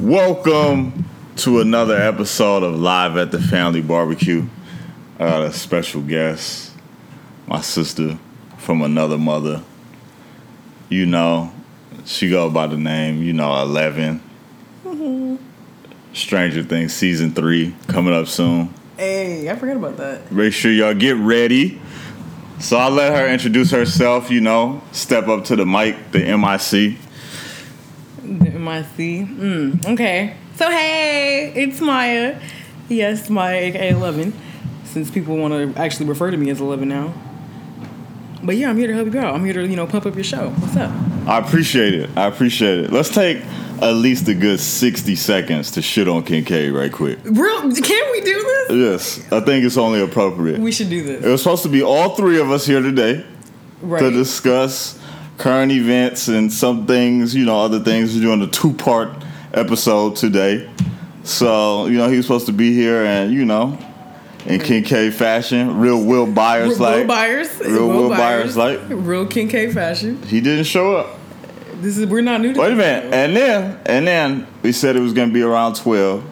Welcome to another episode of Live at the Family Barbecue. I got a special guest, my sister from another mother. You know, she go by the name, you know, 11. Mm-hmm. Stranger Things season three coming up soon. Hey, I forgot about that. Make sure y'all get ready. So I'll let her introduce herself, you know, step up to the mic, the MIC. MIC. Mm, okay. So hey, it's Maya. Yes, Maya, aka Eleven. Since people want to actually refer to me as Eleven now. But yeah, I'm here to help you out. I'm here to you know pump up your show. What's up? I appreciate it. I appreciate it. Let's take at least a good 60 seconds to shit on Kincaid right quick. Real? Can we do this? Yes, I think it's only appropriate. We should do this. It was supposed to be all three of us here today to discuss current events and some things, you know, other things. We're doing a two part episode today. So, you know, he was supposed to be here and, you know, in Kincaid fashion, real Will Byers like. Will Byers. Real Will Byers like. Real Kincaid fashion. He didn't show up. This is we're not new to Wait a minute. though. And then, and then we said it was going to be around 12.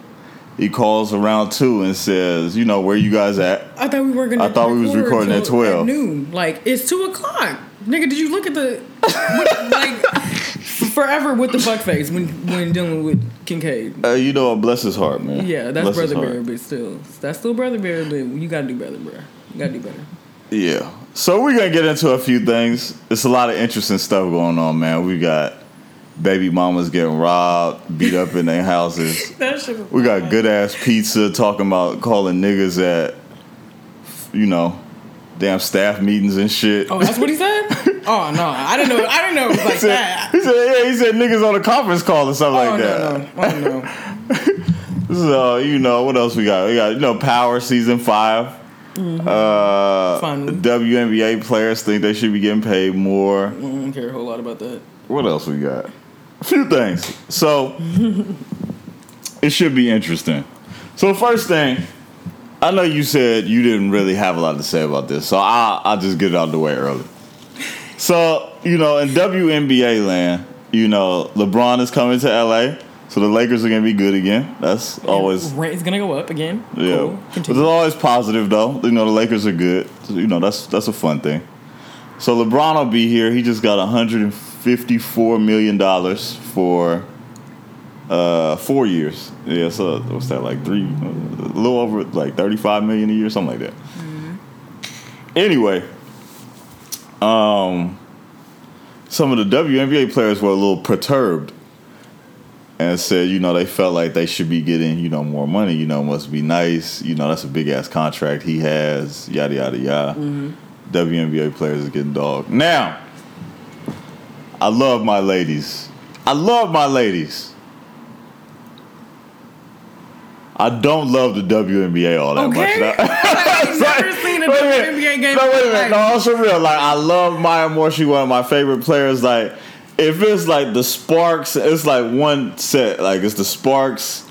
He calls around 2 and says, you know, where you guys at? I thought we weren't gonna. I thought we was recording at till 12. noon. Like it's two o'clock. Nigga, did you look at the what, like forever with the fuck face when when dealing with Kincaid? Uh, you know, bless his heart, man. Yeah, that's Bless brother bear, but still, that's still brother bear. But you gotta do better, bro. You gotta do better. Yeah. So we're gonna get into a few things. It's a lot of interesting stuff going on, man. We got baby mamas getting robbed, beat up in their houses. We got good ass pizza talking about calling niggas at, you know, damn staff meetings and shit. Oh, that's what he said. oh no, I didn't know. I didn't know it was like he, said, that. he said, yeah, he said niggas on a conference call or something Oh like that. no, no, oh no. So you know what else we got? We got you know Power season 5 Mm-hmm. Uh, Finally. WNBA players think they should be getting paid more. I don't care a whole lot about that. What else we got? A few things. So it should be interesting. So first thing, I know you said you didn't really have a lot to say about this, so I'll, I'll just get it out of the way early. So you know, in WNBA land, you know, LeBron is coming to LA, so the Lakers are gonna be good again. That's always Rent is gonna go up again. yeah. Cool. But it's always positive though. You know, the Lakers are good. So, you know, that's that's a fun thing. So LeBron will be here. He just got 154 million dollars for uh four years. Yeah, so what's that like three a little over like 35 million a year, something like that. Anyway, um some of the WNBA players were a little perturbed and said, you know, they felt like they should be getting, you know, more money. You know, must be nice. You know, that's a big ass contract he has. Yada yada yada. WNBA players are getting dogged. Now, I love my ladies. I love my ladies. I don't love the WNBA all that Okay. much. I've never seen a Wait a minute. WNBA game. No, wait a minute. No, also real. Like I love Maya Moore. She one of my favorite players. Like if it's like the Sparks, it's like one set. Like it's the Sparks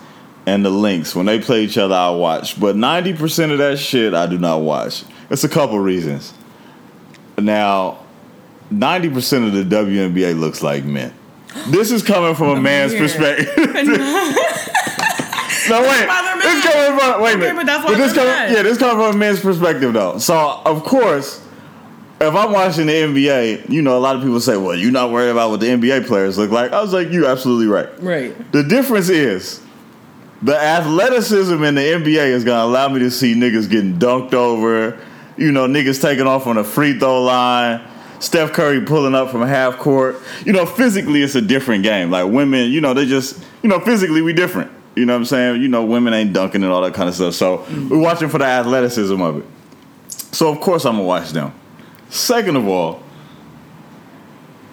and the Lynx. When they play each other, I watch. But ninety percent of that shit, I do not watch. It's a couple reasons. Now, ninety percent of the WNBA looks like men. This is coming from a man's Yeah. perspective. No wait, this coming from wait a Okay, minute. but that's why this they're coming, yeah, this coming from a man's perspective though. So of course, if I'm watching the NBA, you know, a lot of people say, "Well, you're not worried about what the NBA players look like." I was like, "You're absolutely right." Right. The difference is the athleticism in the NBA is gonna allow me to see niggas getting dunked over, you know, niggas taking off on a free throw line, Steph Curry pulling up from half court. You know, physically it's a different game. Like women, you know, they just, you know, physically we different. You know what I'm saying? You know, women ain't dunking and all that kind of stuff. So mm. we're watching for the athleticism of it. So of course I'm gonna watch them. Second of all,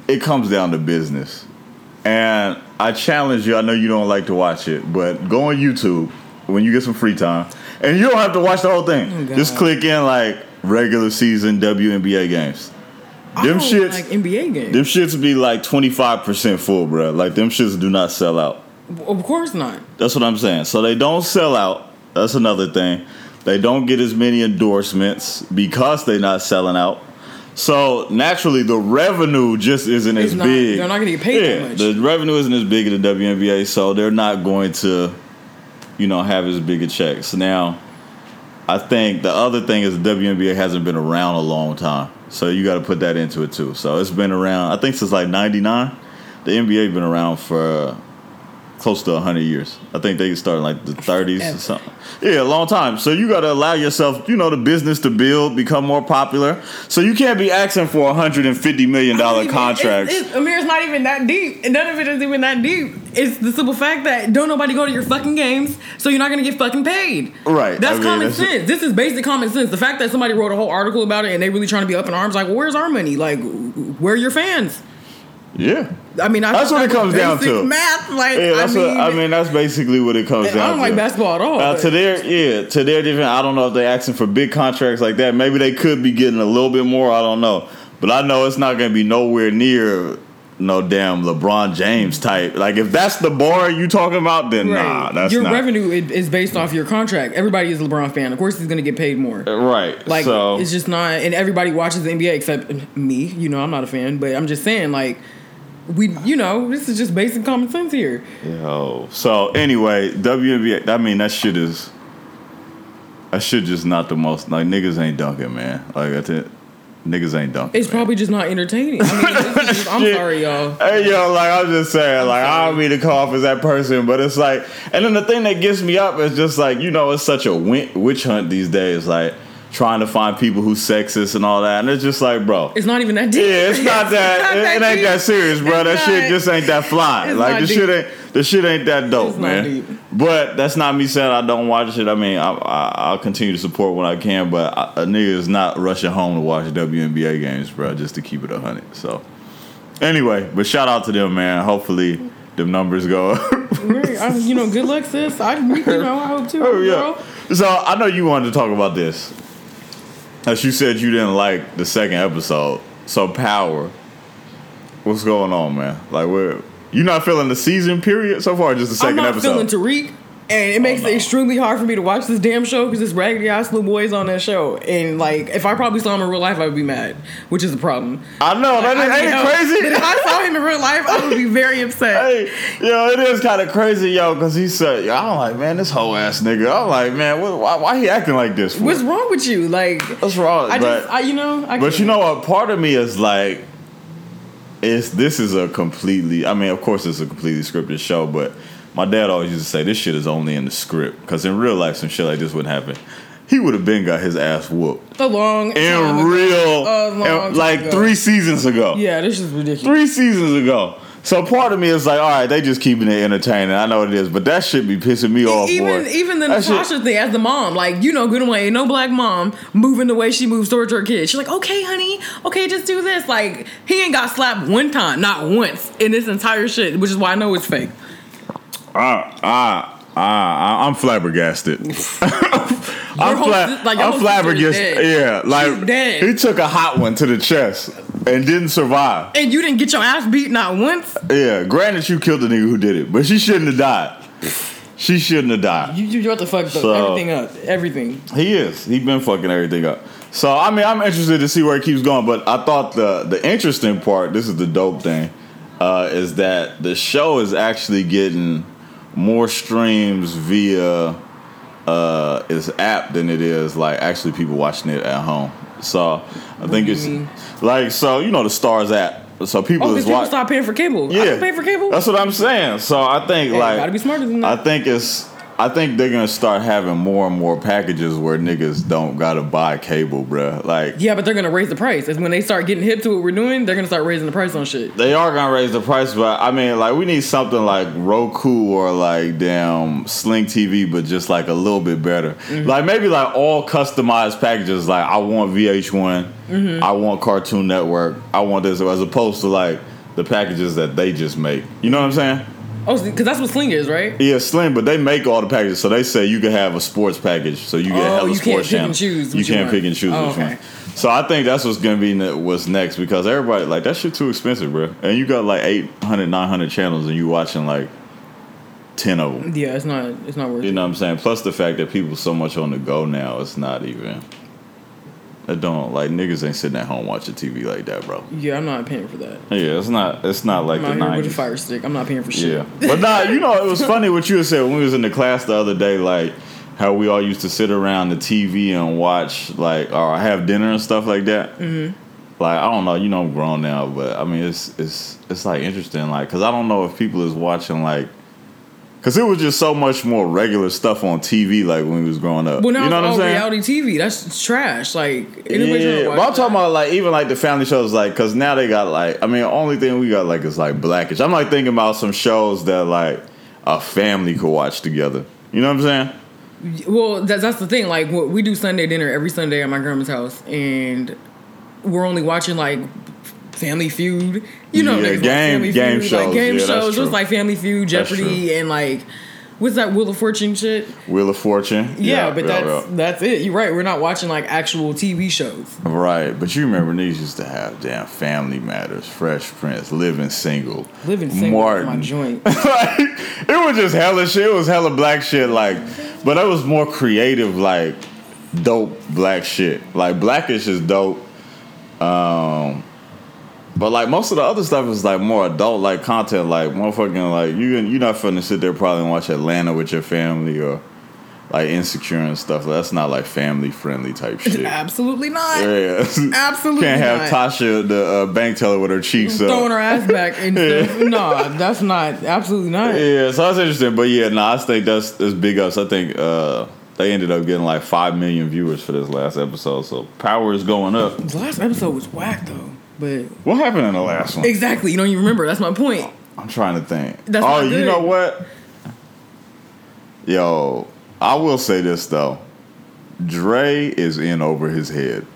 it comes down to business. And I challenge you, I know you don't like to watch it, but go on YouTube when you get some free time. And you don't have to watch the whole thing. Oh, Just click in like regular season WNBA games. Them don't shits like NBA games. them shits be like 25% full, bro. Like them shits do not sell out. Of course not. That's what I'm saying. So they don't sell out. That's another thing. They don't get as many endorsements because they're not selling out. So naturally, the revenue just isn't It's as not- big. they're not gonna get paid that much. The revenue isn't as big as the WNBA, so they're not going to, you know, have as big a checks. Now, I think the other thing is the WNBA hasn't been around a long time, so you got to put that into it too. So it's been around, I think, since like '99. The NBA been around for close to 100 years. I think they started like the 30s or something. Yeah, a long time. So you got to allow yourself, you know, the business to build, become more popular. So you can't be asking for 150 million dollar contracts. It's, it's, Amir, it's not even that deep. None of it is even that deep. It's the simple fact that don't nobody go to your fucking games, so you're not gonna get fucking paid. Right. That's I mean, common that's- sense. This is basic common sense. The fact that somebody wrote a whole article about it and they really trying to be up in arms, like, well, where's our money? Like, where are your fans? Yeah. I mean, I That's what it comes down to. Math, like, Yeah, that's I mean, what I mean. That's basically what it comes down. to. I don't to. like basketball at all. Uh, to their yeah, to their different. I don't know if they're asking for big contracts like that. Maybe they could be getting a little bit more. I don't know, but I know it's not going to be nowhere near no damn LeBron James type. Like if that's the bar you talking about, then nah, that's your not revenue is, based off your contract. Everybody is a LeBron fan. Of course, he's gonna get paid more. right. Like so it's just not, and everybody watches the NBA except me. You know, I'm not a fan, but I'm just saying, like, we, you know, this is just basic common sense here. Yo. So anyway, WNBA. I mean, that shit is. That shit just not the most. Like niggas ain't dunking, man. Like I think niggas ain't dunking. It's man. probably just not entertaining. I mean, just, I'm sorry, y'all. Hey yo, like I'm just saying, like I don't mean to off as that person, but it's like, and then the thing that gets me up is just like you know, it's such a win- witch hunt these days, like trying to find people who sexist and all that, and it's just like, bro, It's not even that deep. yeah, it's not that, it, it ain't that serious, bro. It's that shit just ain't that fly. it's Like not the deep. shit ain't, the shit ain't that dope, It's not man. But that's not me saying I don't watch it. I mean, I, I, I'll continue to support when I can, but I, a nigga is not rushing home to watch WNBA games, bro, just to keep it a hundred. So. Anyway, but shout out to them, man. Hopefully, them numbers go. I- you know, good luck, sis. I, you know, I hope too. oh yeah. So I know you wanted to talk about this. As you said, you didn't like the second episode. So power. What's going on, man? Like, where you not feeling the season period so far? Just the I'm second not episode. feeling Tariq, and it oh, makes no. it extremely hard for me to watch this damn show because this raggedy ass little boy is on that show. And like, if I probably saw him in real life, I would be mad, which is a problem. I know that I ain't, mean, ain't no, it But crazy. if I saw him in real life, I would be very upset. Hey, yo, it is kind of crazy, yo, because he said, yo, I'm like, man, this whole ass nigga. I'm like, man, what, why, why he acting like this? For? What's wrong with you? Like, What's wrong? I but, just, I, you know, I but you know what? Part of me is like, is this is a completely. I mean, of course, it's a completely scripted show, but my dad always used to say this shit is only in the script because in real life, some shit like this wouldn't happen. He would have been got his ass whooped a long in real, long like ago. three seasons ago. Yeah, this is ridiculous. Three seasons ago. So part of me is like, all right, they just keeping it entertaining. I know what it is, but that should be pissing me off. even boy. even the That shit- Natasha thing as the mom, like you know, good and well, ain't no black mom moving the way she moves towards her kid. She's like, okay, honey, okay, just do this. Like he ain't got slapped one time, not once in this entire shit, which is why I know it's fake. Ah, ah, ah, I'm flabbergasted. I'm, fla- like, I'm whole sister is flabbergasted. Yeah, like he took a hot one to the chest and didn't survive. And you didn't get your ass beat not once. Yeah, granted, you killed the nigga who did it, but she shouldn't have died. She shouldn't have died. You you about to fuck So- everything up, everything. He is. He been fucking everything up. So I mean, I'm interested to see where it keeps going. But I thought the the interesting part, this is the dope thing, uh, is that the show is actually getting more streams via uh, its app than it is like actually people watching it at home. So I think it's mean? like so you know the Starz app. So people Oh, is people stop paying for cable. Yeah, don't pay for cable. That's what I'm saying. So I think Hey, like gotta be smarter than that. I think it's. I think they're gonna start having more and more packages where niggas don't gotta buy cable, bruh. Like yeah, but they're gonna raise the price. As when they start getting hip to what we're doing, they're gonna start raising the price on shit. they are gonna raise the price, but I mean, like we need something like Roku or like damn Sling TV, but just like a little bit better. Mm-hmm. Like maybe like all customized packages. Like I want VH1, Mm-hmm. I want Cartoon Network, I want this, as opposed to like the packages that they just make. You know what I'm saying? Oh, because that's what Sling is, right? Yeah, Sling. but they make all the packages. So they say you can have a sports package, so you can Oh, have a you can't sports pick channel. and choose You you can't want. pick and choose Oh, which okay. one. So I think that's what's gonna be ne- what's next because everybody like that shit too expensive, bro. And you got like 800, 900 channels, and you watching like ten of them. Yeah, it's not. It's not worth You it. know what I'm saying? Plus the fact that people so much on the go now, it's not even. Don't like niggas ain't sitting at home watching TV like that, bro. Yeah, I'm not paying for that. Yeah, it's not. It's not like I'm the with a fire stick. I'm not paying for shit. Yeah, but nah, you know it was funny what you said when we was in the class the other day, like how we all used to sit around the TV and watch like or have dinner and stuff like that. Mm-hmm. Like I don't know, you know I'm grown now, but I mean it's it's it's like interesting, like because I don't know if people is watching like. Cause it was just so much more regular stuff on TV, like when we was growing up. Well, now you know what it's I'm all saying? reality TV. That's trash. Like anybody trying to Yeah, but I'm talking that? about like even like the family shows, like because now they got like I mean, only thing we got like is like Blackish. I'm like thinking about some shows that like a family could watch together. You know what I'm saying? Well, that's, that's the thing. Like, what- we do Sunday dinner every Sunday at my grandma's house, and we're only watching like Family Feud. You know, Yeah, game- Family game Feud, shows. like game Yeah, shows. It was like Family Feud, Jeopardy, and like what's that Wheel of Fortune shit? Wheel of Fortune. Yeah, but yeah, that's yeah. that's it. You're right. We're not watching like actual TV shows. right. But you remember these used to have damn Family Matters, Fresh Prince, Living Single, Living single is my Martin. joint. like it was just hella shit. It was hella black shit. Like, but that was more creative, like dope black shit. Like Blackish is dope. Um, but like most of the other stuff is like more adult like content. Like motherfucking like you you're not finna sit there probably and watch Atlanta with your family or like Insecure and stuff. That's not like family friendly type shit. Absolutely not. Yeah. Absolutely Can't have not. Tasha the uh, bank teller with her cheeks up. Throwing her ass back and stuff. No, that's not. Absolutely not. Yeah, so that's interesting. But yeah, no, I think that's that's big ups. I think uh, they ended up getting like five million viewers for this last episode. So power is going up. The last episode was whack though. But What happened in the last one? exactly, you don't even remember. That's my point. I'm trying to think. That's oh, you know what? Yo, I will say this though. Dre is in over his head.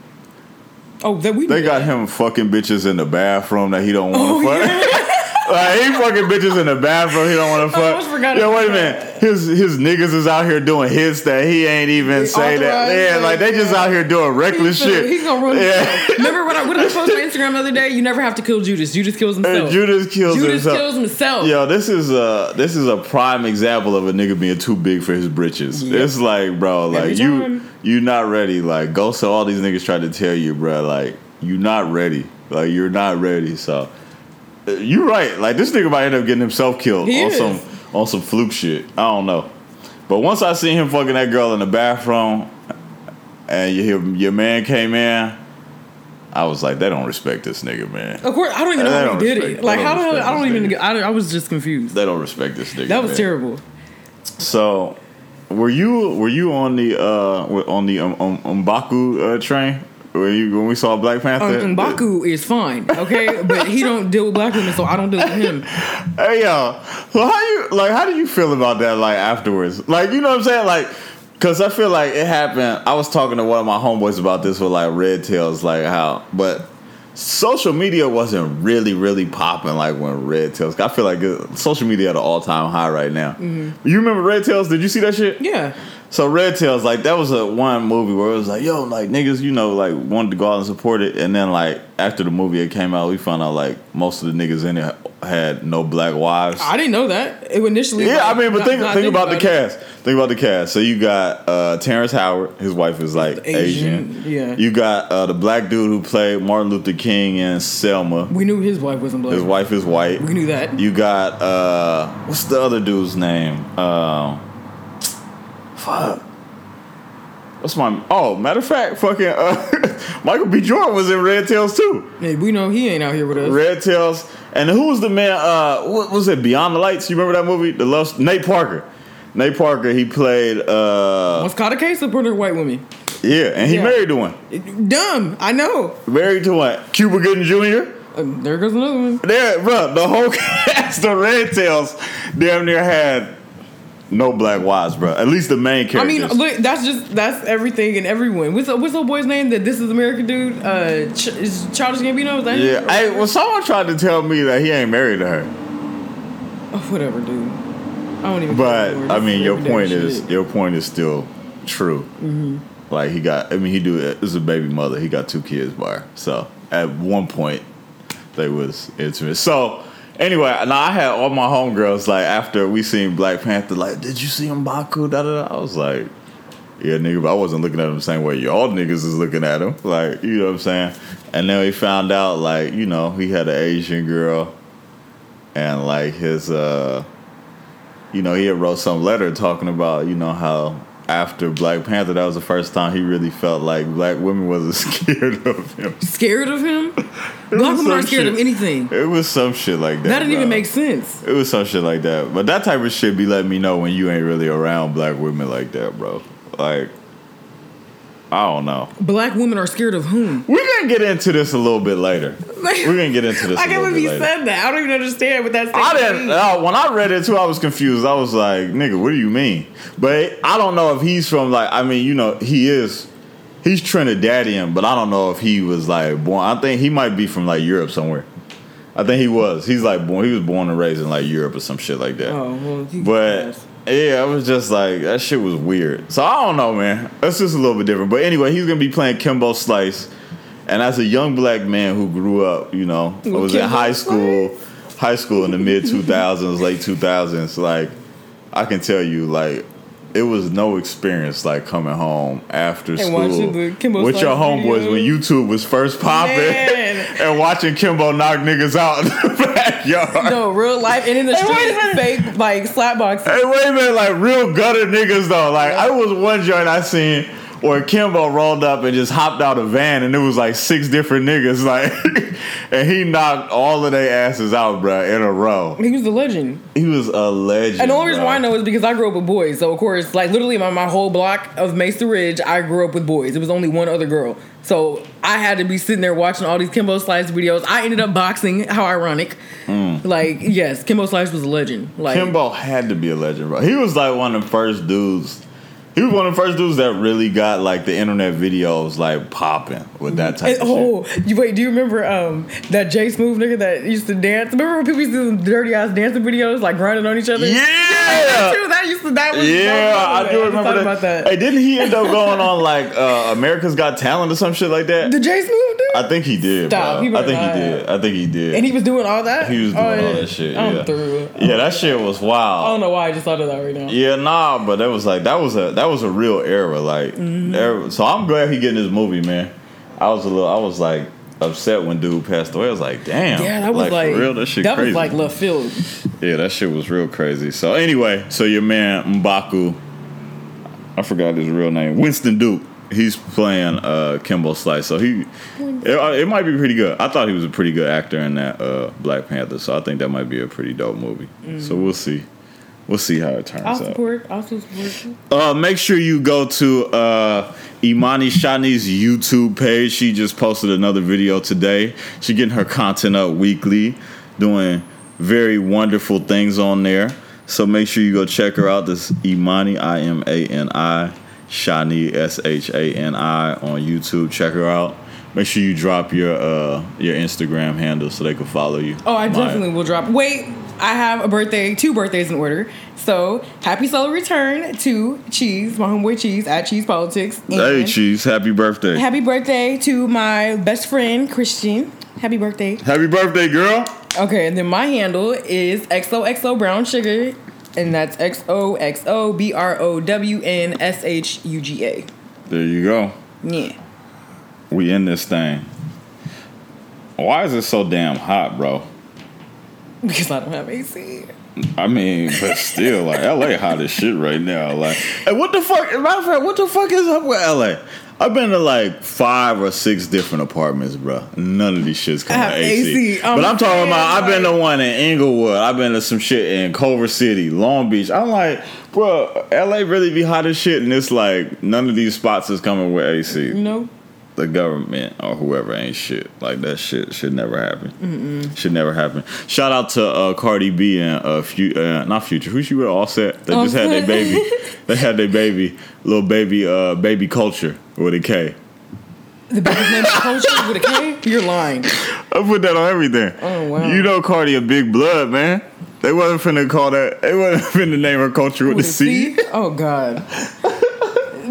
Oh, that we They got him fucking bitches in the bathroom that he don't want Oh, to fuck. yeah. Like he fucking bitches in the bathroom he don't want to fuck. Yo, wait a minute. His his niggas is out here doing hits that he ain't even They say that. Yeah, like they just yeah. out here doing reckless He's shit. He's gonna ruin Yeah. Remember what I, what I post on Instagram the other day? You never have to kill Judas. Judas kills himself. And Judas kills Judas himself. kills himself. Yo, this is a this is a prime example of a nigga being too big for his britches. It's like, bro, like you you not ready. Like go so all these niggas try to tell you, bro, like you not ready. Like you're not ready. So you right. Like this nigga might end up getting himself killed He on is. some on some fluke shit. I don't know. But once I seen him fucking that girl in the bathroom, and your your man came in, I was like, they don't respect this nigga, man. Of course, I don't even know They how he did it. Like how the I don't even. I, I was just confused. They don't respect this nigga. That was man. terrible. So, were you were you on the uh on the um, um, Mbaku uh, train when you when we saw Black Panther? Um, Mbaku is fine, okay, but he don't deal with black women, so I don't deal with him. Hey yo, so how you like? How did you feel about that? Like afterwards, like you know what I'm saying? Like, cause I feel like it happened. I was talking to one of my homeboys about this with like Red Tails, like how, but social media wasn't really really popping like when Red Tails. I feel like social media at an all time high right now. You remember Red Tails? Did you see that shit? Yeah, So Red Tails, like that was a one movie where it was like, yo, like niggas, you know, like wanted to go out and support it, and then like after the movie it came out, we found out like most of the niggas in it had no black wives. I didn't know that. It initially. yeah, I mean, but not- think not think about the it. cast. Think about the cast. So you got uh, Terrence Howard, his wife is like Asian. Asian, yeah. You got uh, the black dude who played Martin Luther King and Selma. We knew his wife wasn't black. His wife is white. We knew that. You got uh, what's the other dude's name? Um, fuck. What's my? Oh, matter of fact, fucking uh, Michael B. Jordan was in Red Tails too. Hey, we know he ain't out here with us. Red Tails, and who was the man? Uh, what was it? Beyond the Lights. You remember that movie? The Love. Nate Parker. Nate Parker. He played. uh What's caught a case of supporting white women? Yeah, and he Yeah. married to one. Dumb. I know. Married to one. Cuba Gooding Jr. Uh, there goes another one. There, bro, the whole cast of Red Tails damn near had no black wives, bro. At least the main character. I mean, look, that's just that's everything and everyone. What's what's the boy's name? That this is American dude. Uh, Ch- is Childish Gambino? Is that him? yeah, hey, well, someone tried to tell me that he ain't married to her, Oh, whatever, dude. I don't even. but. I mean, your point shit. is your point is still true. Mm-hmm. Like he got, I mean, he do is a baby mother. He got two kids by her. So at one point, they was intimate. So anyway, now I had all my homegirls like after we seen Black Panther, like, did you see Mbaku? Da da da. I was like, Yeah, nigga, but I wasn't looking at him the same way y'all niggas is looking at him. Like, you know what I'm saying? And then we found out, like, you know, he had an Asian girl, and like his, uh, you know, he had wrote some letter talking about, you know, how after Black Panther, that was the first time he really felt like black women wasn't scared of him. Scared of him? Black women aren't scared shit- of anything. It was some shit like that. That didn't bro. even make sense. It was some shit like that. But that type of shit be letting me know when you ain't really around black women like that, bro. Like, I don't know. Black women are scared of whom? We're gonna get into this a little bit later. We're gonna get into this. I can't believe you later. said that. I don't even understand what that's. I didn't. Uh, when I read it too, I was confused. I was like, "Nigga, what do you mean?" But I don't know if he's from like. I mean, you know, he is. He's Trinidadian, but I don't know if he was like born. I think he might be from like Europe somewhere. I think he was. He's like born. He was born and raised in like Europe or some shit like that. Oh well. But yeah, I was just like that shit was weird. So I don't know, man. That's just a little bit different. But anyway, he's gonna be playing Kimbo Slice, and as a young black man who grew up, you know, I was in high school, high school in the mid two thousands, late two thousands. Like I can tell you, like. It was no experience like coming home after school the Kimbo with your homeboys when. YouTube was first popping and watching Kimbo knock niggas out in the backyard. no real life and in the Hey, street fake like slap boxing. Hey, wait a minute, like real gutter niggas though. Like I was one joint I seen where Kimbo rolled up and just hopped out a van and it was like six different niggas, like and he knocked all of their asses out, bro, in a row. He was a legend. He was a legend. And the only reason why I know is because I grew up with boys. So of course, like literally my, my whole block of Mesa Ridge, I grew up with boys. It was only one other girl. So I had to be sitting there watching all these Kimbo Slice videos. I ended up boxing. How ironic. Hmm. Like, yes, Kimbo Slice was a legend. Like Kimbo had to be a legend, bro. He was like one of the first dudes. He was one of the first dudes that really got like the internet videos like popping with that type And- of shit. oh, you wait. Do you remember um, that J Smooth nigga that used to dance? Remember when people used to do dirty ass dancing videos, like grinding on each other? Yeah! That, too. that used to. That was. Yeah, I do remember that. about that. Hey, didn't he end up going on like uh, America's Got Talent or some shit like that? Did J Smooth dude. I think he did. Stop, he I think he did. I think he did. and he was doing all that. He was doing Oh, all yeah. that shit. I'm yeah. through. Yeah, that shit was wild. I don't know why I just thought of that right now. Yeah, nah, but that was like that was a that was a real era. Like, Mm-hmm. era- so I'm glad he getting this movie, man. I was a little, I was like upset when dude passed away. I was like, damn, Yeah, that was like, for real. That shit that crazy. was like left field. Yeah, that shit was real crazy. So anyway, so your man Mbaku, I forgot his real name, Winston Duke. He's playing uh, Kimbo Slice, so he it, uh, it might be pretty good. I thought he was a pretty good actor in that uh, Black Panther, so I think that might be a pretty dope movie. So we'll see, we'll see how it turns I'll out. support. I'll support. Uh, make sure you go to uh, Imani Shani's YouTube page. She just posted another video today. She getting her content up weekly, doing very wonderful things on there. So make sure you go check her out. This Imani I M A N I Shani S H A N I on YouTube. Check her out. Make sure you drop your uh, your Instagram handle so they can follow you. Oh, I Maya. definitely will drop. Wait, I have a birthday, two birthdays in order. So happy solo return to Cheese, my homeboy Cheese at Cheese Politics. And Hey, Cheese! Happy birthday! Happy birthday to my best friend Christian. Happy birthday. Happy birthday, girl! Okay, and then my handle is XOXO Brown Sugar, and that's XOXO B R O W N S H U G A. There you go. Yeah. We in this thing. Why is it so damn hot, bro? Because I don't have AC. I mean, but still, like LA hot as shit right now. Like, hey, what the fuck? Matter of fact, what the fuck is up with LA? I've been to like five or six different apartments, bro. None of these shits come with AC. AC. But I'm talking about. I've been to one in Inglewood. I've been to some shit in Culver City, Long Beach. I'm like, bro, LA really be hot as shit, and it's like none of these spots is coming with AC. No. The government or whoever ain't shit. Like that shit should never happen. Should never happen. Shout out to uh, Cardi B and uh, Fu- uh, not Future. Who she with? Offset. They just had their baby. they had their baby, little baby, uh, baby culture with a K. The baby's name is Culture with a K? You're lying. I put that on everything. Oh, wow. You know Cardi a big blood man. They wasn't finna call that. They wasn't finna name her culture with, With a a C. C? Oh, God.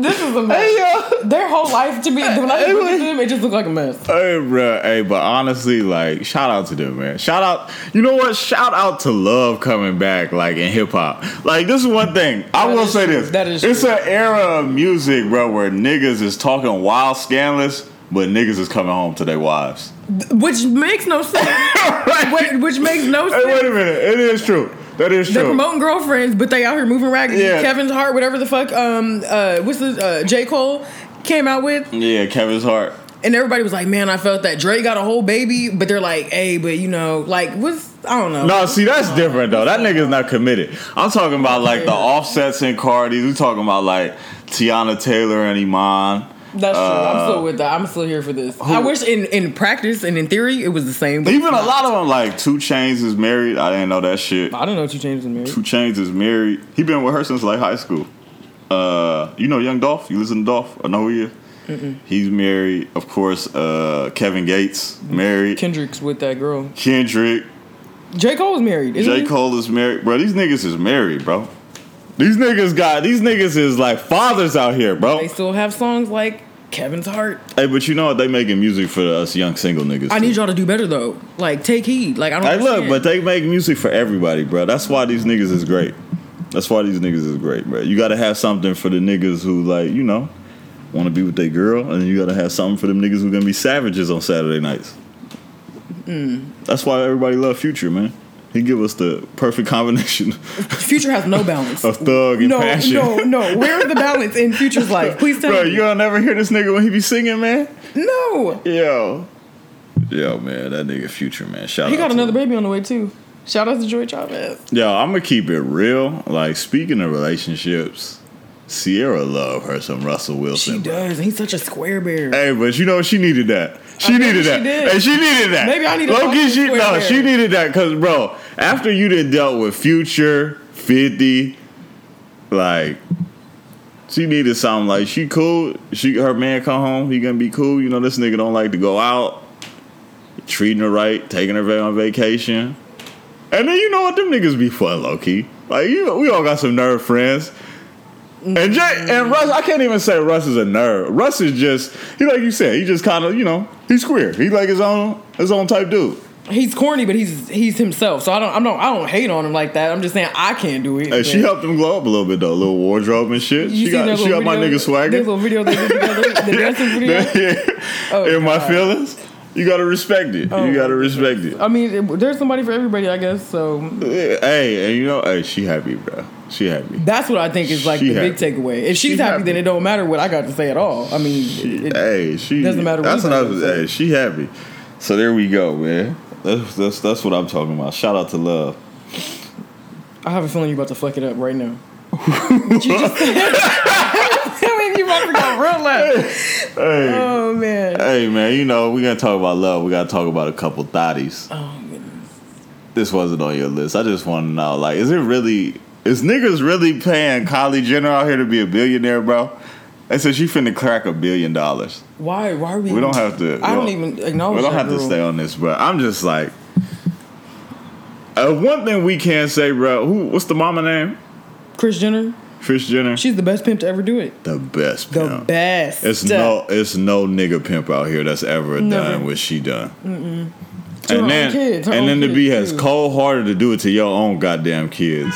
This is a mess. Hey, yo. Their whole life to me, when I look at them, it just look like a mess. Hey, bro. Hey, but honestly, like, shout out to them, man. Shout out. You know what? Shout out to love coming back, like in hip hop. Like, this is one thing I That will say true. this. That is It's true. an era of music, bro, where niggas is talking wild, scandalous, but niggas is coming home to their wives. Which makes no sense. Wait, which makes no Hey, wait a minute. It is true. That is true. They're true. promoting girlfriends, but they out here moving raggedy. Yeah. Kevin's Heart, whatever the fuck. Um, uh, what's the uh, J Cole came out with, yeah, Kevin's heart. and everybody was like, "Man, I felt that Dre got a whole baby," but they're like, "Hey, but you know, like, what's I don't know." No, see that's different though. That nigga's not committed. I'm talking about like the offsets and Cardis. We talking about like Teyana Taylor and Iman. That's true. I'm Uh, still with that. I'm still here for this. I wish in in practice and in theory it was the same. Even a lot of them like 2 Chainz is married. I didn't know that shit. I didn't know 2 Chainz is married. 2 Chainz is married. He been with her since like high school. Uh, you know Young Dolph. You listen to Dolph? I know who he is. He's married, of course. Uh, Kevin Gates married. Kendrick's with that girl. Kendrick. J Cole's married. Isn't J. he? Cole is married, bro. These niggas is married, bro. These niggas got these niggas is like fathers out here, bro. They still have songs like Kevin's Heart. Hey, but you know what? They making music for us young single niggas. I too. need y'all to do better though. Like take heed. Like I don't. Hey, look, but they make music for everybody, bro. That's why these niggas is great. That's why these niggas is great, bro. You gotta have something for the niggas who like, you know, want to be with their girl, and you gotta have something for them niggas who gonna be savages on Saturday nights. Mm. That's why everybody love Future, man. He give us the perfect combination Future has no balance. of thug and no, passion. no, no. No. Where's the balance in Future's life? Please tell Bro, me. you gonna never hear this nigga when he be singing, man. no. Yo, yo, man, that nigga Future, man. Shout out. He got to another him. baby on the way too. Shout out to Joie Chavis. Yo, I'm gonna keep it real. Like speaking of relationships, Ciara love her some Russell Wilson. She bro. does. He's such a square bear. Hey, but you know she needed that. She I needed she that. did. Hey, she needed that. Maybe I need key, she no, Bear. she needed that because bro, after you done dealt with Future, Fifty, like. She needed something like she cool. She her man come home. He gonna be cool. You know this nigga don't like to go out. Treating her right, taking her on vacation. And then you know what them niggas be fun, low key. Like you, we all got some nerd friends. And Jay and Russ, I can't even say Russ is a nerd. Russ is just he like you said, he just kind of you know he's queer. He like his own his own type dude. He's corny, but he's he's himself. So I don't I don't I don't hate on him like that. I'm just saying I can't do it. Hey, she helped him glow up a little bit though, a little wardrobe and shit. You she got she got my nigga swagger. Little video they did together, the dancing video. Oh, In my feelings, you gotta respect it. Oh, you gotta respect it. I mean, there's somebody for everybody, I guess. So Hey, and you know, hey, she happy, bro. She happy. that's what I think is like She the big takeaway. If she's She happy, happy. then it don't matter what I got to say at all. I mean, it, hey, she doesn't matter That's what I was. says. Hey, she happy. So there we go, man. That's that's that's what I'm talking about. Shout out to love. I have a feeling you're about to fuck it up right now. You just. I mean, you about to go real left. Hey, Oh man. hey, man. You know we gonna talk about love. We gotta talk about a couple thotties. Oh goodness. This wasn't on your list. I just want to know, like, is it really? Is niggas really paying Kylie Jenner out here to be a billionaire, bro? They said she finna crack a billion dollars. Why? Why are we? We don't have to. I don't even acknowledge. We don't have to stay on this, bro. I'm just like, uh, one thing we can't say, bro. Who? What's the mama name? Kris Jenner. Kris Jenner. She's the best pimp to ever do it. the best The best. It's no, it's no nigga pimp out here that's ever Never. done what she done. To her And then, kids, and then to kids, be as cold hearted to do it to your own goddamn kids,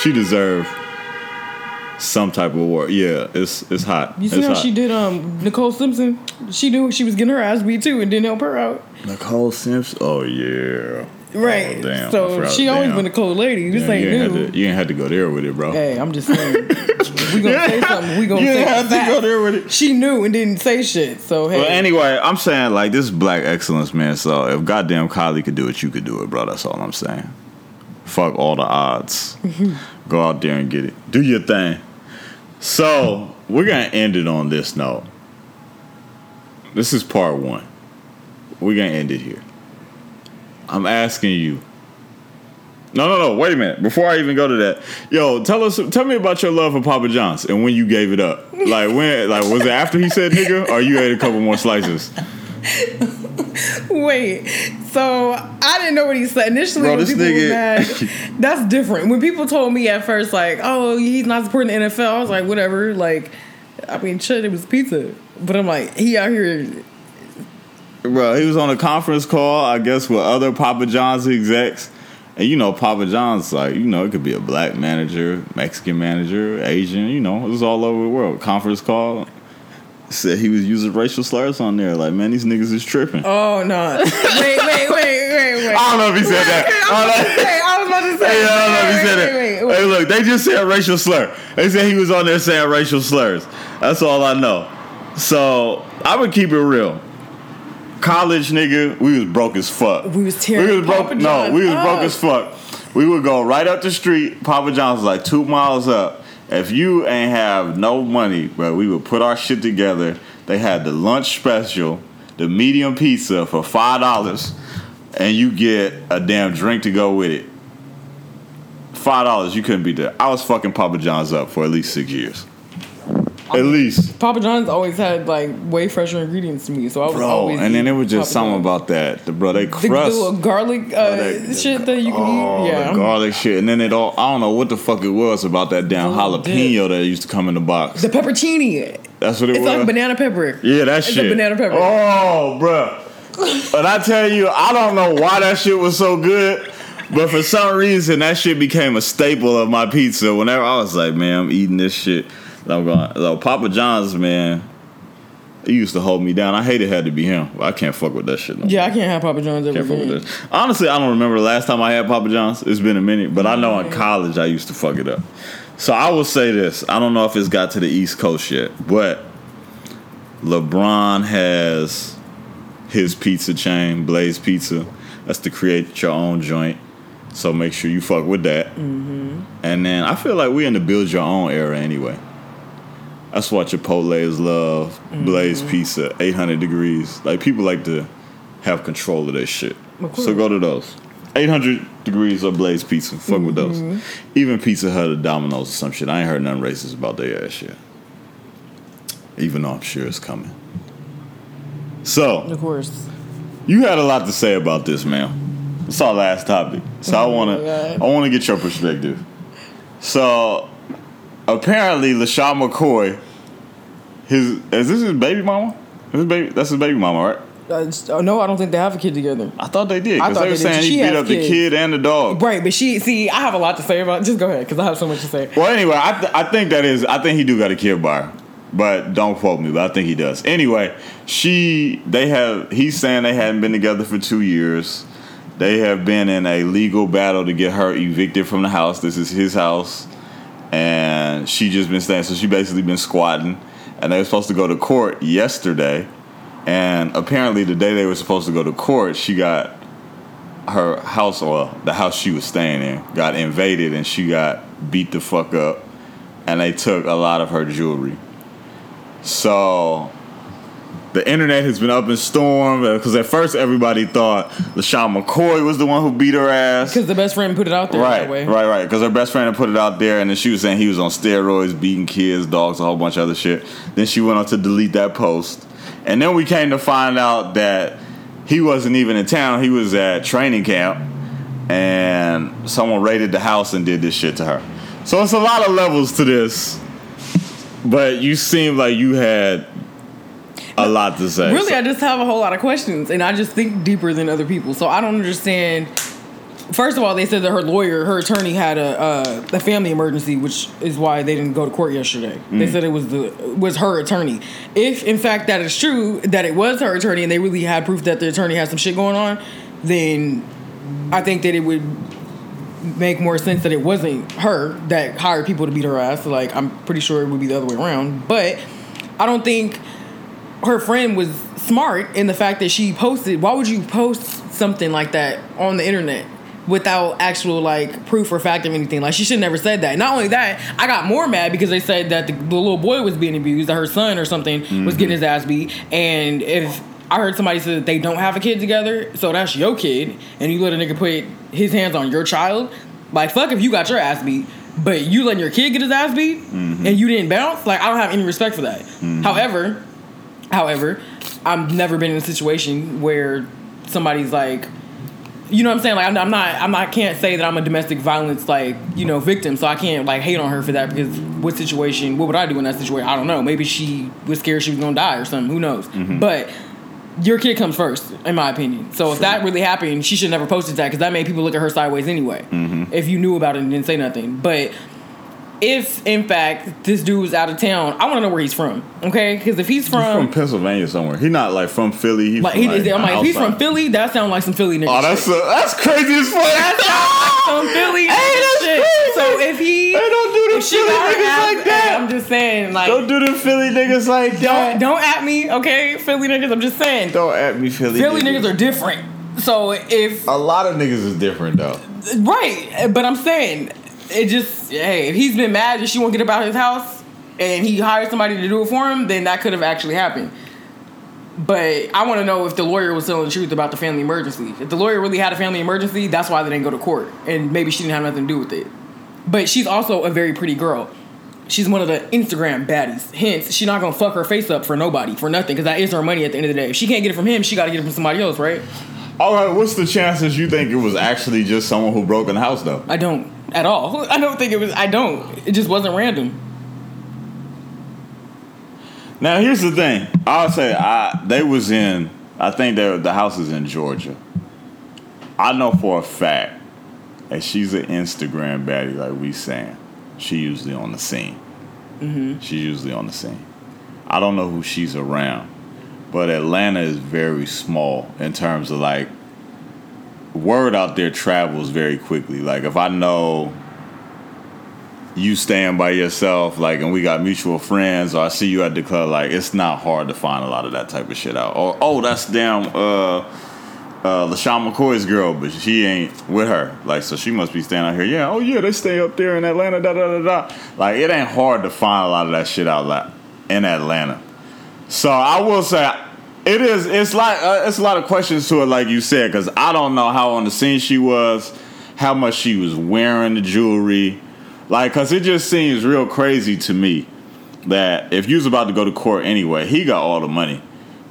she deserve some type of award. Yeah, it's it's hot. You see it's how hot. she did um Nicole Simpson? She knew she was getting her ass beat too and didn't help her out. Nicole Simpson. Oh yeah. Right. Oh, damn. So she always damn. been a cold lady. This Yeah, you, ain't ain't new. had to, you ain't had to go there with it, bro. Hey, I'm just saying. we gonna say something. We gonna you say ain't had to go there with it. She knew and didn't say shit. So hey, Well, anyway, I'm saying like this is black excellence, man. So if goddamn Kylie could do it, you could do it, bro. That's all I'm saying. Fuck all the odds. Mm-hmm. Go out there and get it. Do your thing. So we're gonna end it on this note. This is part one. We're gonna end it here. I'm asking you. No, no, no. Wait a minute. Before I even go to that, yo, tell us, tell me about your love for Papa John's and when you gave it up. Like when, like was it after he said nigga, or you ate a couple more slices? wait. So I didn't know what he said initially. Bro, when people nigga- mad, that's different. When people told me at first, like, "Oh, he's not supporting the NFL," I was like, "Whatever." Like, I mean, shit, it was pizza. But I'm like, he out here. Bro, he was on a conference call, I guess, with other Papa John's execs. And you know, Papa John's like, you know, it could be a black manager, Mexican manager, Asian, you know, it was all over the world. Conference call. Said he was using racial slurs on there. Like, man, these niggas is tripping. Oh no! wait, wait, wait, wait, wait. I don't know if he said that. I was, about to say, I was about to say. Hey, I don't know if he wait, said wait, that. wait, wait. Hey, look, they just said racial slur. They said he was on there saying racial slurs. That's all I know. So I would keep it real. College nigga, we was broke as fuck. We was tearing We was broke. Papa No, we was up. broke as fuck. We would go right up the street. Papa John's was like two miles up. If you ain't have no money, bro, we would put our shit together. They had the lunch special, the medium pizza for five dollars, and you get a damn drink to go with it. Five dollars, you couldn't beat that. I was fucking Papa John's up for at least six years. At least. Papa John's always had like way fresher ingredients to me, so I was Bro, always. and then it was just Papa something John's. about that. The bro, they the, the garlic uh, that- shit that you can oh, eat. Yeah, the garlic shit. And then it all, I don't know what the fuck it was about that damn Little jalapeno that used to come in the box. the peppercini. That's what it It's was. It's like banana pepper. yeah, that It's shit. banana pepper. Oh, bro. But I tell you, I don't know why that shit was so good. But for some reason, that shit became a staple of my pizza. Whenever I was like, man, I'm eating this shit. I'm going, so Papa John's, man, he used to hold me down. I hated it had to be him. I can't fuck with that shit no more. Yeah, I can't have Papa John's ever Can't fuck with this. Honestly, I don't remember the last time I had Papa John's. It's been a minute, but I know in college I used to fuck it up. So I will say this: I don't know if it's got to the East Coast yet, but LeBron has his pizza chain, Blaze Pizza. That's to create your own joint. So make sure you fuck with that. Mm-hmm. And then I feel like we're in the build your own era anyway. That's what Chipotle's love, Blaze Mm-hmm. Pizza, 800 degrees. Like people like to have control of their shit. Of So go to those. 800 degrees of Blaze Pizza. Fuck with those. Mm-hmm. Even Pizza Hut or Domino's or some shit. I ain't heard nothing racist about their ass yet. Even though I'm sure it's coming. So, Of course. you had a lot to say about this, man. It's our last topic. So I Oh my wanna I wanna get your perspective. So apparently LeSean McCoy, his is this his baby mama? His baby that's his baby mama, right? Uh, no, I don't think they have a kid together. I thought they did I thought they were saying She he beat up the kid and the dog. Right, but she see, I have a lot to say about. Just go ahead, because I have so much to say. Well, anyway, I, th- I think that is I think he do got a kid by her, but don't quote me. But I think he does. Anyway, she they have he's saying they hadn't been together for two years. They have been in a legal battle to get her evicted from the house. This is his house, and she just been staying. So she basically been squatting, and they were supposed to go to court yesterday, and apparently the day they were supposed to go to court, she got her house or the house she was staying in got invaded and she got beat the fuck up and they took a lot of her jewelry. So the internet has been up in storm uh, because at first everybody thought LeSean McCoy was the one who beat her ass. Because the best friend put it out there Right, that way. right, right. Because her best friend had put it out there, and then she was saying he was on steroids, beating kids, dogs, a whole bunch of other shit. Then she went on to delete that post, and then we came to find out that he wasn't even in town. He was at training camp, and someone raided the house and did this shit to her. So it's a lot of levels to this, but you seem like you had a lot to say. Really, So- I just have a whole lot of questions, and I just think deeper than other people. So I don't understand. First of all, they said that her lawyer, her attorney, had a uh, a family emergency, which is why they didn't go to court yesterday. They Mm. said it was the was her attorney. If in fact that is true, that it was her attorney, and they really had proof that the attorney had some shit going on, then I think that it would make more sense that it wasn't her that hired people to beat her ass. Like I'm pretty sure it would be the other way around. But I don't think her friend was smart in the fact that she posted. Why would you post something like that on the internet without actual like proof or fact of anything? Like she should never said that. Not only that, I got more mad because they said that the, the little boy was being abused, that her son or something was getting his ass beat, and if I heard somebody say that they don't have a kid together, so that's your kid, and you let a nigga put his hands on your child. Like fuck if you got your ass beat, but you letting your kid get his ass beat mm-hmm. and you didn't bounce. Like I don't have any respect for that. Mm-hmm. However, however, I've never been in a situation where somebody's like You know what I'm saying? Like I'm, I'm not, I'm not, I can't say that I'm a domestic violence like you know victim, so I can't like hate on her for that because what situation? What would I do in that situation? I don't know. Maybe she was scared she was gonna die or something. Who knows? Mm-hmm. But your kid comes first, in my opinion. So if that really happened, she should never posted that because that made people look at her sideways anyway. Mm-hmm. If you knew about it and didn't say nothing, but if in fact this dude was out of town, I want to know where he's from. Okay, because if he's He's from from, Pennsylvania somewhere. he's not like from Philly. He like, from, he, like, I'm like, if he's from. Philly, that sounds like some Philly nigga. Oh, that's a, that's crazy as fuck. some Philly Hey, nigga that's shit. crazy. So if he, Hey, don't do them she Philly niggas like that. I'm just saying, like, Don't do them Philly niggas like don't that. don't at me, okay, Philly niggas. I'm just saying, Don't at me, Philly. Philly niggas are different. So if A lot of niggas is different though. right, but I'm saying it just hey, if he's been mad that she won't get about his house and he hired somebody to do it for him, then that could have actually happened. But I want to know if the lawyer was telling the truth about the family emergency. If the lawyer really had a family emergency, that's why they didn't go to court, and maybe she didn't have nothing to do with it. But she's also a very pretty girl. She's one of the Instagram baddies. Hence, she's not gonna fuck her face up for nobody for nothing because that is her money at the end of the day. If she can't get it from him, she got to get it from somebody else, right? All right, what's the chances you think it was actually just someone who broke in the house though? I don't at all. I don't think it was. I don't. It just wasn't random. Now here's the thing. I'll say I they was in. I think they the house is in Georgia. I know for a fact that she's an Instagram baddie, like we saying. She usually on the scene. Mm-hmm. She's usually on the scene. I don't know who she's around, but Atlanta is very small in terms of like word out there travels very quickly. Like if I know you staying by yourself, like, and we got mutual friends, or I see you at the club, like, it's not hard to find a lot of that type of shit out. Or, oh, that's damn uh, uh, LeSean McCoy's girl, but she ain't with her. Like, so she must be staying out here. Yeah, oh yeah, they stay up there in Atlanta, da da da da. Like, it ain't hard to find a lot of that shit out like, in Atlanta. So I will say, it is. It's like uh, it's a lot of questions to it, like you said, because I don't know how on the scene she was, how much she was wearing the jewelry, like, cause it just seems real crazy to me that if you was about to go to court anyway, he got all the money.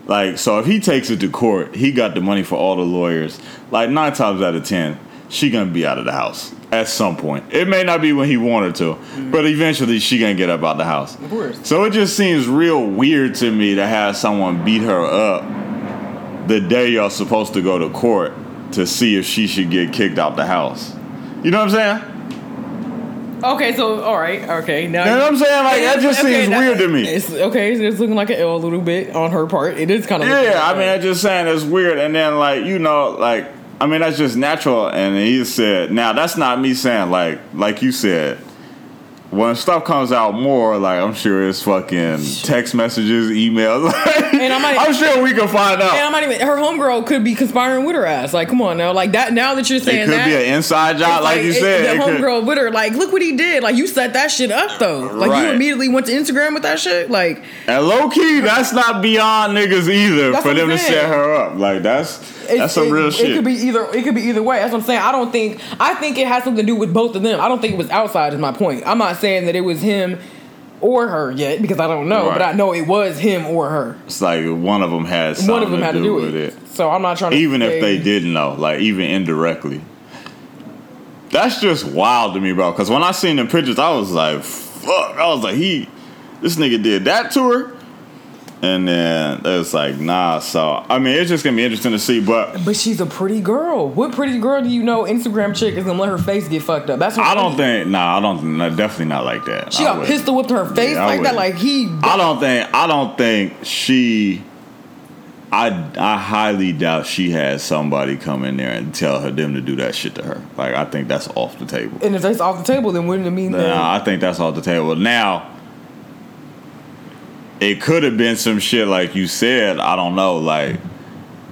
Like, so if he takes it to court, he got the money for all the lawyers. Like nine times out of ten, she gonna be out of the house at some point. It may not be when he wanted to, but eventually she gonna get up out of the house. Of course. So it just seems real weird to me to have someone beat her up the day y'all supposed to go to court to see if she should get kicked out the house. You know what I'm saying? Okay, so all right, okay. Now You know what I'm saying? Like that just Okay, seems weird to me. It's okay. It's looking like an L a little bit on her part. It is kind of Yeah, I mean, I'm just saying it's weird. And then, like, you know, like, I mean, that's just natural. And he said, now that's not me saying, like, like you said, when stuff comes out more, like, I'm sure it's fucking text messages, emails. And I'm I'm sure we can find out. And. I'm not even. Her homegirl could be conspiring with her ass. Like, come on now. Like that. Now that you're saying It could that, be an inside job, it's like, you it- said. The It could- homegirl with her. Like, look what he did. Like, you set that shit up though. Like, Right. you immediately went to Instagram with that shit. Like, and low key, that's not beyond niggas either for them I'm to set her up. Like, that's that's some it, real it could be either. It could be either way. That's what I'm saying. I don't think. I think it has something to do with both of them. I don't think it was outside. Is my point. I'm not saying that it was him or her yet because I don't know, Right. but I know it was him or her. it's like one of them has something One of them to had to do do with it. it. So I'm not trying to. even if they didn't know, like even indirectly. That's just wild to me, bro. Because when I seen the pictures, I was like, "Fuck!" I was like, "He, this nigga did that to her," and then it was like, "Nah." So I mean, it's just gonna be interesting to see. But But she's a pretty girl. What pretty girl do you know? Instagram chick is gonna let her face get fucked up. That's what I don't think, nah, I don't, nah, definitely not like that. She I got wouldn't. pistol whipped her face Yeah, like that. Like he. I don't think, I don't think she. I, I highly doubt she had somebody come in there and tell her them to do that shit to her. Like I think that's off the table. And if that's off the table, then wouldn't it mean that? Nah, I think that's off the table. Now, it could have been some shit like you said. I don't know, like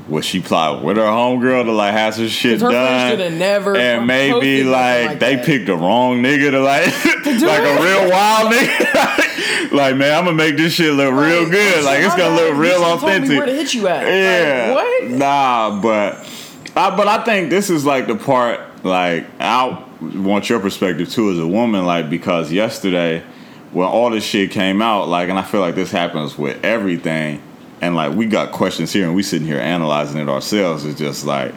was she plot with her homegirl to like have some shit done, never and maybe like, like they that. picked the wrong nigga to like do like a real wild nigga. like man, I'm gonna make this shit look real good. Oh, like it's gonna look real should've told me authentic. Where to hit you at? Yeah. Like, what? Nah, but I, but I think this is like the part like I want your perspective too as a woman, like because yesterday when all this shit came out, like, and I feel like this happens with everything, and like we got questions here and we sitting here analyzing it ourselves. It's just like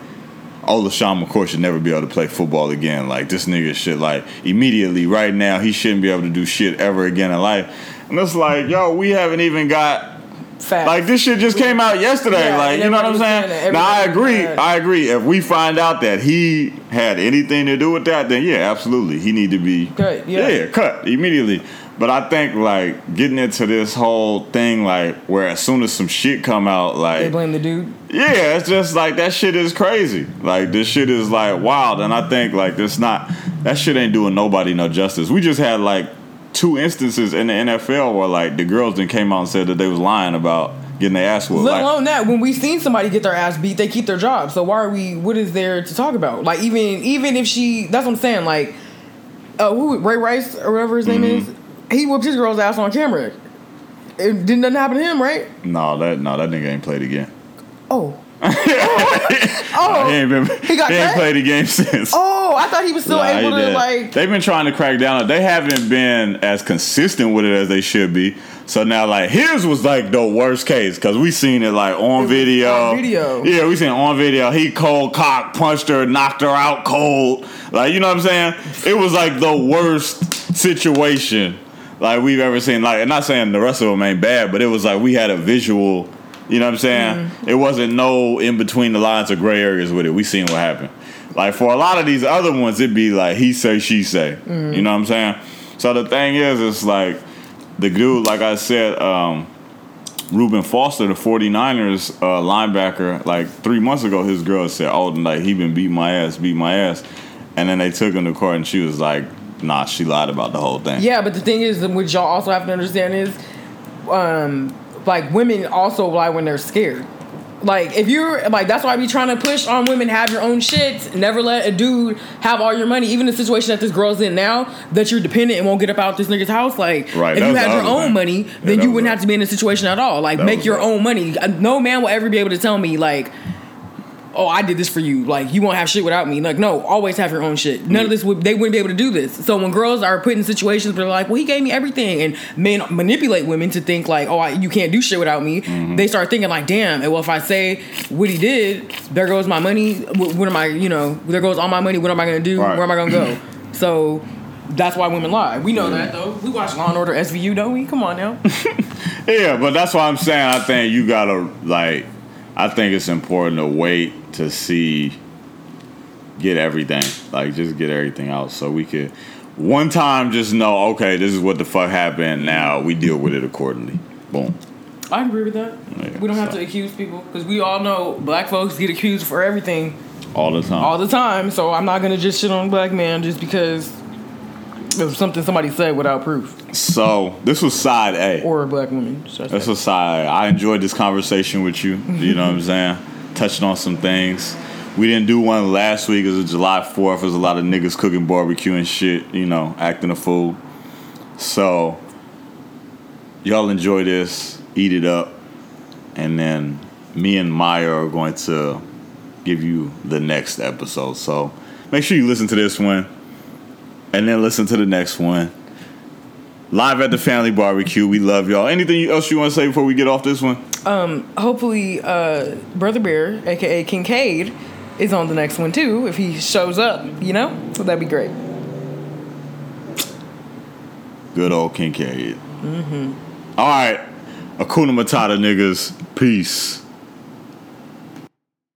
oh, LeSean McCoy should never be able to play football again. Like this nigga should like immediately right now he shouldn't be able to do shit ever again in life. And it's like, yo, we haven't even got Facts. like this shit just came out yesterday. Yeah, like you know what I'm saying? Now I agree. I agree. If we find out that he had anything to do with that, then yeah, absolutely, he need to be Cut, yeah. cut immediately. But I think like getting into this whole thing, like where as soon as some shit come out, like they blame the dude. yeah, it's just like that shit is crazy. Like this shit is like wild, and I think like this not that shit ain't doing nobody no justice. We just had like two instances in the NFL where like the girls then came out and said that they was lying about getting their ass whooped. Let Like, alone that, when we've seen somebody get their ass beat, they keep their job. So why are we? What is there to talk about? Like even even if she, that's what I'm saying. Like, uh, who Ray Rice or whatever his name is, he whooped his girl's ass on camera. It didn't nothing happen to him, right? no, that no, that nigga ain't played again. Oh, oh, he ain't been. He got he ain't played the game since. oh! I thought he was still Nah, able to like. They've been trying to crack down. on it. They haven't been as consistent with it as they should be. So now, like his was like the worst case because we seen it like on was video. on video. Yeah, we seen it on video. He cold cock punched her, knocked her out cold. Like you know what I'm saying? It was like the worst situation like we've ever seen. Like, I'm not saying the rest of them ain't bad, but it was like we had a visual. You know what I'm saying? Mm-hmm. It wasn't no in between the lines of gray areas with it. We seen what happened. Like for a lot of these other ones, it'd be like he say, she say. Mm-hmm. You know what I'm saying? So the thing is, it's like the dude, like I said, um, Reuben Foster, the 49ers uh, linebacker, like three months ago, his girl said, "Oh, like he been beating my ass, beat my ass," and then they took him to court, and she was like, "Nah, she lied about the whole thing." Yeah, but the thing is, what y'all also have to understand is, um, like women also lie when they're scared. Like if you're like that's why I be trying to push on women have your own shit. Never let a dude have all your money. Even the situation that this girl's in now, that you're dependent and won't get up out this nigga's house. Like Right, if you had your own thing. money, then that you wouldn't the- have to be in a situation at all. Like That make your own money. No man will ever be able to tell me like oh, I did this for you. Like, you won't have shit without me. Like, no, always have your own shit. None of this would, they wouldn't be able to do this. So when girls are put in situations where they're like, well, he gave me everything, and men manipulate women to think like, oh, I, you can't do shit without me. Mm-hmm. They start thinking like, damn, and well, if I say what he did, there goes my money. What, what am I, you know, there goes all my money. What am I gonna do? Right. Where am I gonna go? so. That's why women lie. We know that though. We watch Law and Order SVU, don't we? Come on now. Yeah, but that's why I'm saying I think you gotta like I think it's important to wait to see get everything. Like just get everything out so we could one time just know, okay, this is what the fuck happened, now we deal with it accordingly. Boom. I agree with that. Yeah, we don't have to accuse people because we all know black folks get accused for everything All the time. all the time. So I'm not gonna just shit on a black man just because of something somebody said without proof so this was side A. or a black woman. This was side A. I enjoyed this conversation with you. You know what I'm saying? Touching on some things. We didn't do one last week. It was July 4th. There's a lot of niggas cooking barbecue and shit, you know, acting a fool. So, y'all enjoy this, eat it up, and then me and Maya are going to give you the next episode. So, make sure you listen to this one and then listen to the next one. Live at the family barbecue. We love y'all. Anything else you want to say before we get off this one? Hopefully, uh, Brother Bear, aka Kincaid, is on the next one too. If he shows up, you know, so that'd be great. Good old Kincaid. Mm-hmm. All right. Akuna Matata, niggas. Peace.